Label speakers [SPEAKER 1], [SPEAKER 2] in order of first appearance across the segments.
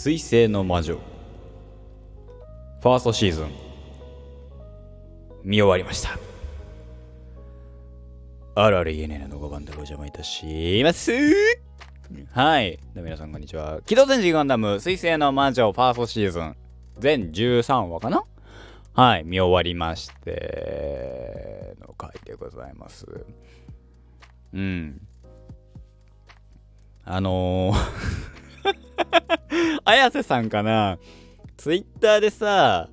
[SPEAKER 1] 水星の魔女。ファーストシーズン。見終わりました。あるある ENN の5番でお邪魔いたします。はい。皆さんこんにちは。機動戦士ガンダム水星の魔女ファーストシーズン。全13話かな？はい。見終わりましての回でございます。うん。あのー綾瀬さんかな？ツイッターでさ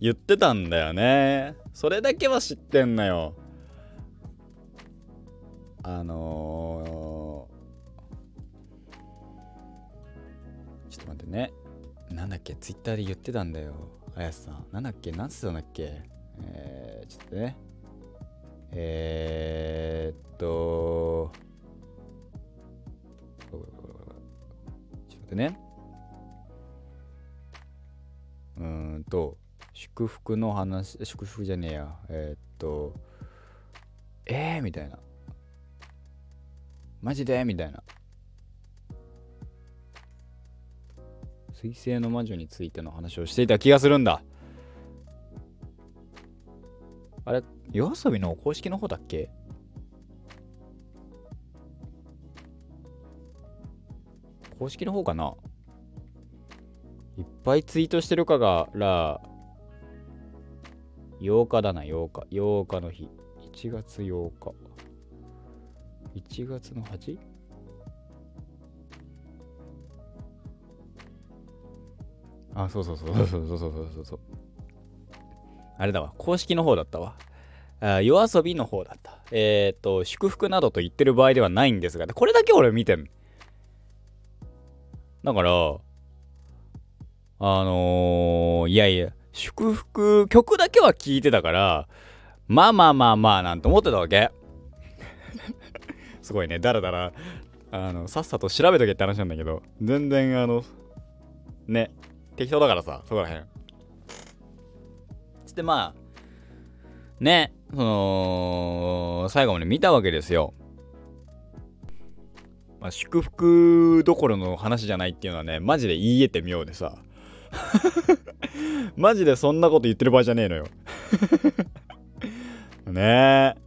[SPEAKER 1] 言ってたんだよね。それだけは知ってんのよ。あのー、ちょっと待ってね。なんだっけ？ツイッターで言ってたんだよ。綾瀬さん。なんだっけ？なんつったんだっけ？えー、ちょっとね。えー、っとちょっと待ってね。祝福の話祝福じゃねえや。えー、っとえー？みたいな。マジで？みたいな。水星の魔女についての話をしていた気がするんだ。あれ夜遊びの公式の方だっけ？公式の方かな？いっぱいツイートしてるかがら8日だな8日。8日の日。1月8日。1月の 8? あそうそうそうそうそうそうそうそう。あれだわ。公式の方だったわ。あ夜遊びの方だった。えっ、ー、と祝福などと言ってる場合ではないんですがこれだけ俺見てん。だからあのー、いやいや祝福曲だけは聴いてたからまあまあまあまあなんて思ってたわけ。すごいね。だらだらあのさっさと調べとけって話なんだけど全然あのね適当だからさそこらへんつってまあねその最後まで見たわけですよ。まあ、祝福どころの話じゃないっていうのはねマジで言い得て妙でさ マジでそんなこと言ってる場合じゃねえのよ。ねえ。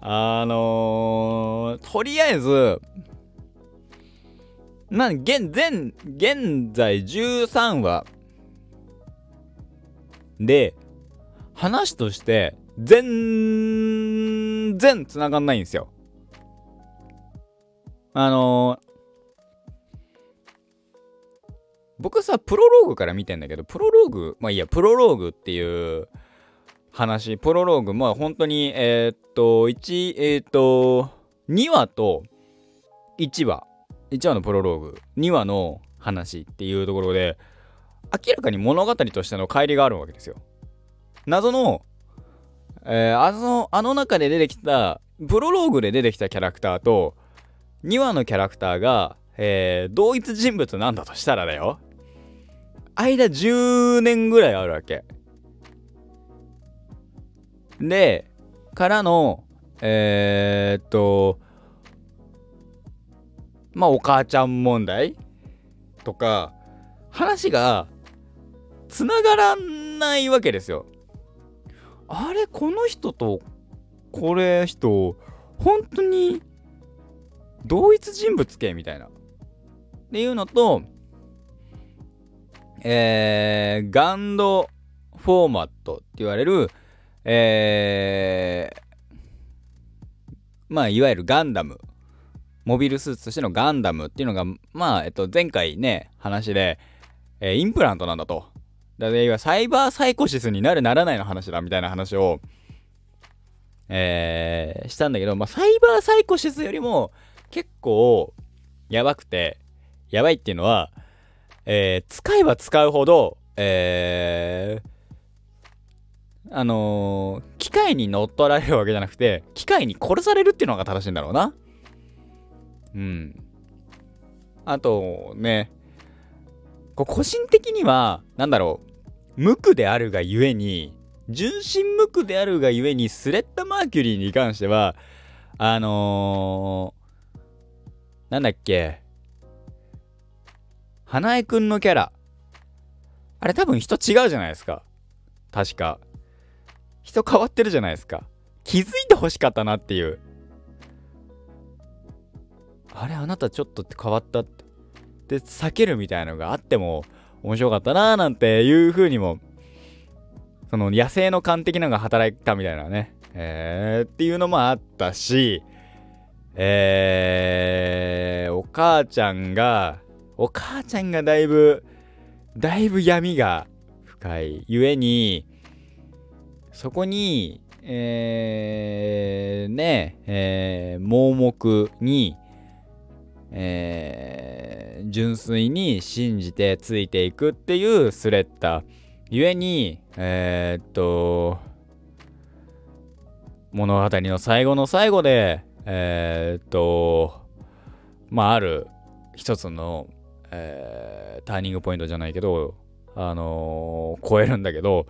[SPEAKER 1] あのー、とりあえずな現現現在13話で話として全然繋がんないんですよ。あの僕さ、プロローグから見てんだけど、プロローグ、まあいいや、プロローグっていう話、プロローグ、まあ本当に、えー、っと、1、えー、っと、2話と1話、1話のプロローグ、2話の話っていうところで、明らかに物語としての乖離があるわけですよ。謎の、えー、あの、あの中で出てきた、プロローグで出てきたキャラクターと、2話のキャラクターが、えー、同一人物なんだとしたらだよ。間10年ぐらいあるわけ。で、からの、えー、っと、まあ、お母ちゃん問題とか、話が、繋がらないわけですよ。あれ、この人と、これ人、本当に、同一人物系みたいな。っていうのと、えー、ガンドフォーマットって言われる、えー、まあ、いわゆるガンダム。モビルスーツとしてのガンダムっていうのが、まあ、えっと、前回ね、話で、えー、インプラントなんだと。だから、サイバーサイコシスになるならないの話だみたいな話を、えー、したんだけど、まあ、サイバーサイコシスよりも結構やばくて、やばいっていうのは、えー、使えば使うほど、えー、あのー、機械に乗っ取られるわけじゃなくて、機械に殺されるっていうのが正しいんだろうな。うん。あとね、こ個人的には、なんだろう、無垢であるがゆえに、純真無垢であるがゆえに、スレッタ・マーキュリーに関しては、あのー、なんだっけ、花江くんのキャラ。あれ多分人違うじゃないですか。確か。人変わってるじゃないですか。気づいてほしかったなっていう。あれあなたちょっと変わったって。で避けるみたいなのがあっても面白かったなーなんていう風にも。その野生の感的なのが働いたみたいなね。えー、っていうのもあったし。えー、お母ちゃんがお母ちゃんがだいぶだいぶ闇が深いゆえにそこにえー、ねえー、盲目にえー、純粋に信じてついていくっていうスレッタゆえにえー、っと物語の最後の最後でえー、っとまあある一つの、えー、ターニングポイントじゃないけどあのー、超えるんだけど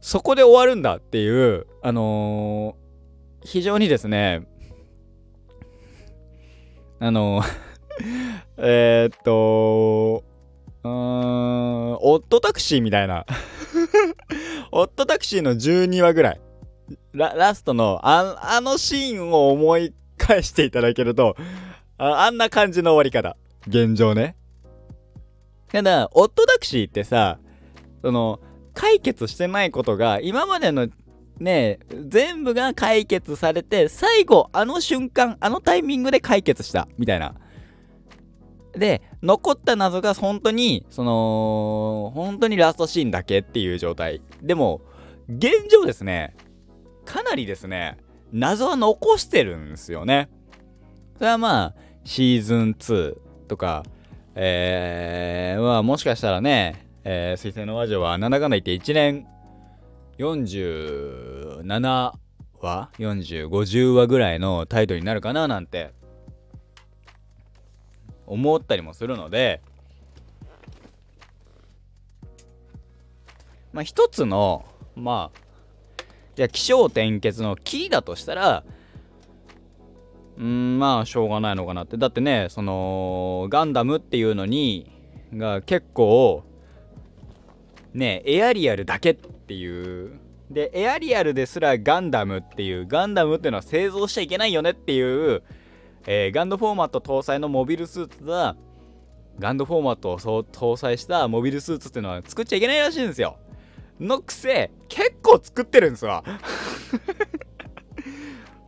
[SPEAKER 1] そこで終わるんだっていうあの非常にですねあの えっと、うーん、オットタクシーみたいな オットタクシーの12話ぐらい。ララストのああのシーンを思い返していただけると、ああんな感じの終わり方。現状ね。ただ、オットタクシーってさ、その、解決してないことが今までのね全部が解決されて最後あの瞬間あのタイミングで解決したみたいな。で残った謎が本当にその本当にラストシーンだけっていう状態。でも現状ですねかなりですね謎は残してるんですよね。それはまあシーズン2とかえー、まあもしかしたらね、えー、水星の魔女はなんだかんだ言って1年47話 ?4050 話ぐらいのタイトルになるかななんて思ったりもするのでまあ一つのまあじゃあ起承転結のキーだとしたらうんまあしょうがないのかなって。だってねそのガンダムっていうのにが結構ねエアリアルだけっていう。でエアリアルですらガンダムっていう。ガンダムっていうのは製造しちゃいけないよねっていう、えー、ガンドフォーマット搭載のモビルスーツがガンドフォーマットを搭載したモビルスーツっていうのは作っちゃいけないらしいんですよ。のくせ結構作ってるんですわ。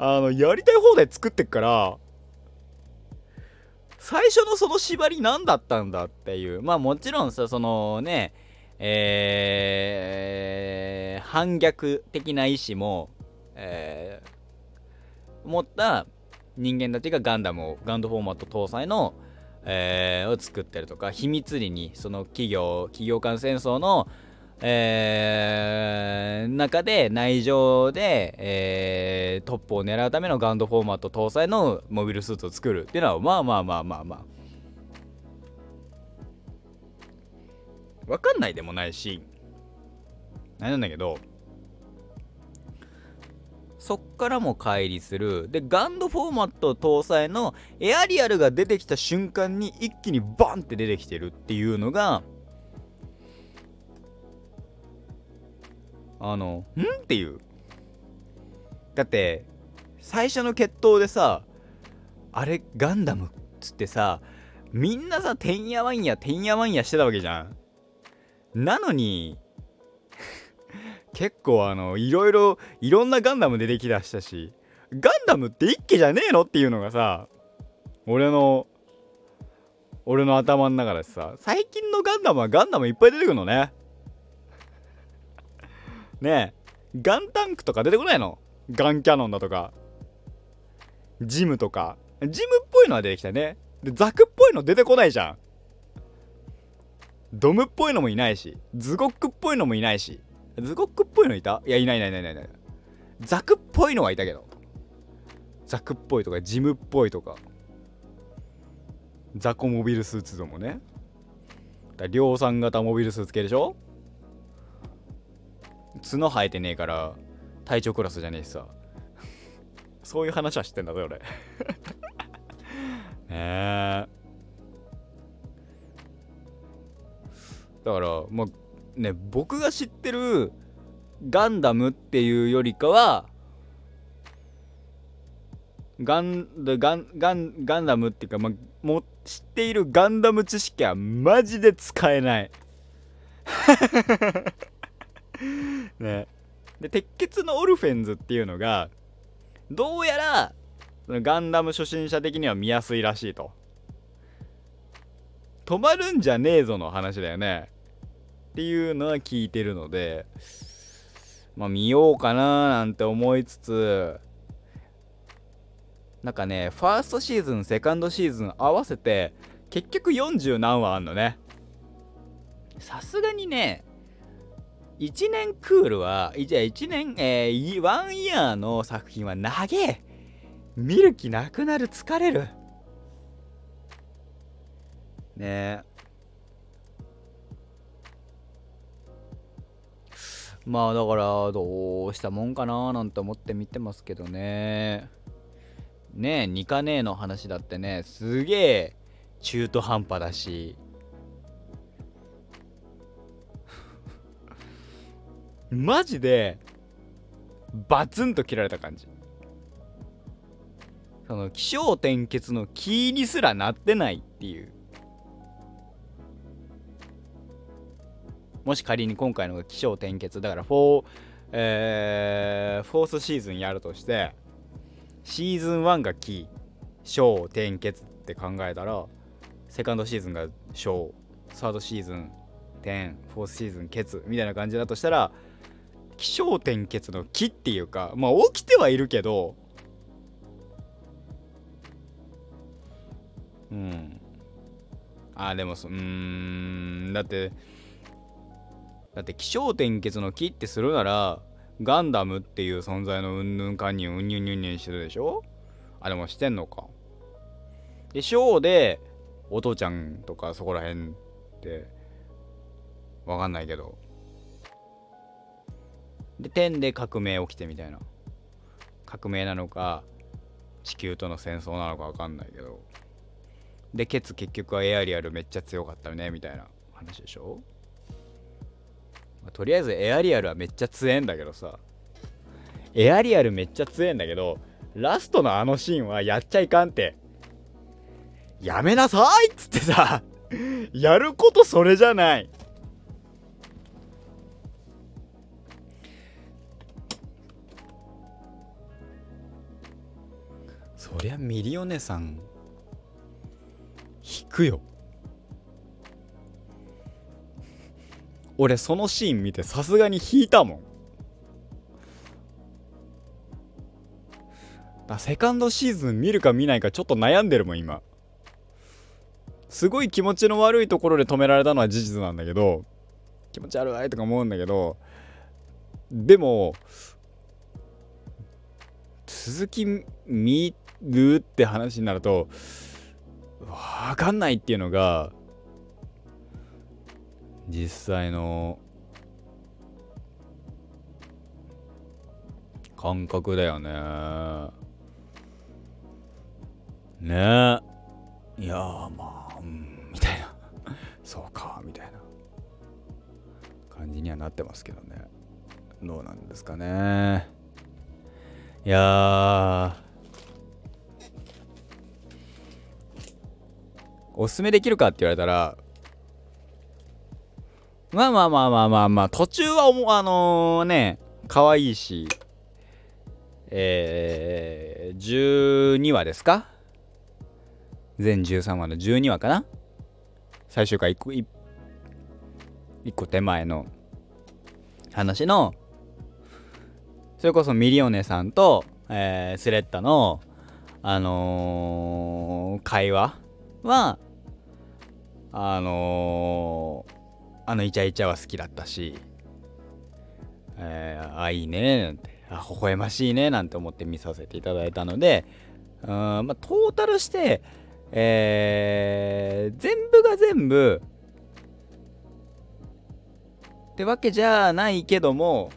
[SPEAKER 1] あのやりたい放題作ってっから最初のその縛り何だったんだっていう。まあもちろんさそのねえー、反逆的な意志も、えー、持った人間たちがガンダムをガンドフォーマット搭載の、えー、を作ってるとか秘密裏にその企業企業間戦争の、えー、中で内情で、えー、トップを狙うためのガンドフォーマット搭載のモビルスーツを作るっていうのはまあまあまあまあまあわかんないでもないし、あれなんだけど、そっからも乖離する。で、ガンドフォーマット搭載のエアリアルが出てきた瞬間に一気にバンって出てきてるっていうのが、あの、ん？っていう。だって、最初の決闘でさ、あれガンダムっつってさ、みんなさ、てんやわんや、てんやわんやしてたわけじゃん。なのに 結構あのいろいろいろんなガンダム出てきだしたしガンダムって一気じゃねえのっていうのがさ俺の俺の頭の中でさ最近のガンダムはガンダムいっぱい出てくるのねねえ。ガンタンクとか出てこないの？ガンキャノンだとか。ジムとか。ジムっぽいのは出てきたね。でザクっぽいの出てこないじゃん。ドムっぽいのもいないし、ズゴックっぽいのもいないし、ズゴックっぽいのいた？いや、いないいないいないいない。ザクっぽいのはいたけど。ザクっぽいとか、ジムっぽいとか。ザコモビルスーツともね。量産型モビルスーツ系でしょ？角生えてねえから体調クラスじゃねえしさ。そういう話は知ってんだぞ俺。ねえ。だからまあね僕が知ってるガンダムっていうよりかはガンガンガンガンダムっていうか、まあ、もう知っているガンダム知識はマジで使えない。ね。で鉄血のオルフェンズっていうのがどうやらガンダム初心者的には見やすいらしいと。止まるんじゃねえぞの話だよね。っていうのは聞いてるのでまあ見ようかななんて思いつつなんかねファーストシーズンセカンドシーズン合わせて結局40何話あんのね。さすがにね1年クールはじゃあ1年えー、ワンイヤーの作品は長え。見る気なくなる疲れる。ねえ。まあだからどうしたもんかななんて思って見てますけどね。ねえニカ姉の話だってねすげえ中途半端だし。マジでバツンと切られた感じ。その起承転結のキーにすらなってないっていう。もし仮に今回のが起承転結だからフォー、えー、フォースシーズンやるとしてシーズン1がキー小転結って考えたらセカンドシーズンが小サードシーズン点フォースシーズンケツみたいな感じだとしたら起承転結の「木」っていうかまあ起きてはいるけどうん。あでもそうん。だってだって起承転結の「木」ってするならガンダムっていう存在のうんぬんかんにうんにゅんにゅんにゅんしてるでしょ？あでもしてんのか。で小でお父ちゃんとかそこら辺ってわかんないけど。で天で革命起きてみたいな。革命なのか地球との戦争なのかわかんないけど。でケツ結局はエアリアルめっちゃ強かったよねみたいな話でしょ？まあ、とりあえずエアリアルはめっちゃ強えんだけどさ。エアリアルめっちゃ強えんだけどラストのあのシーンはやっちゃいかんって。やめなさいっつってさやることそれじゃない。りゃミリオネさん引くよ。俺そのシーン見てさすがに引いたもん。だセカンドシーズン見るか見ないかちょっと悩んでるもん今。すごい気持ちの悪いところで止められたのは事実なんだけど気持ち悪いとか思うんだけどでも続き見るって話になると分かんないっていうのが実際の感覚だよね。ね。えいやまあうんみたいな。そうかみたいな。感じにはなってますけどね。どうなんですかね。いやおすすめできるかって言われたらまあまあまあまあまあまあ、途中はあのー、ね、可愛いし、えー、12話ですか？全13話の12話かな？最終回1個 1, 1個手前の話のそれこそミリオネさんと、えー、スレッタのあのー、会話はあのーあのイチャイチャは好きだったし、えー、あいいねなんてあ微笑ましいねなんて思って見させていただいたのでうんまあトータルしてえー、全部が全部ってわけじゃないけども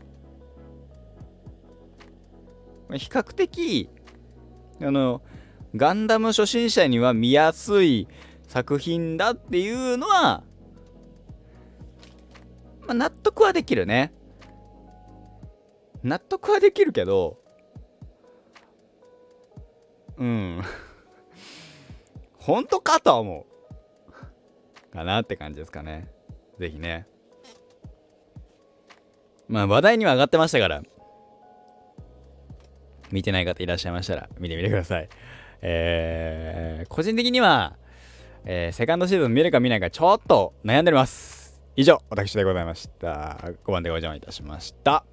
[SPEAKER 1] 比較的あのガンダム初心者には見やすい作品だっていうのはまあ、納得はできるね。納得はできるけどうん。本当かとは思うかなって感じですかね。ぜひね。まあ話題には上がってましたから見てない方いらっしゃいましたら見てみてください。えー、個人的には、えー、セカンドシーズン見るか見ないかちょっと悩んでおります。以上私でございました。5番でご邪魔いたしました。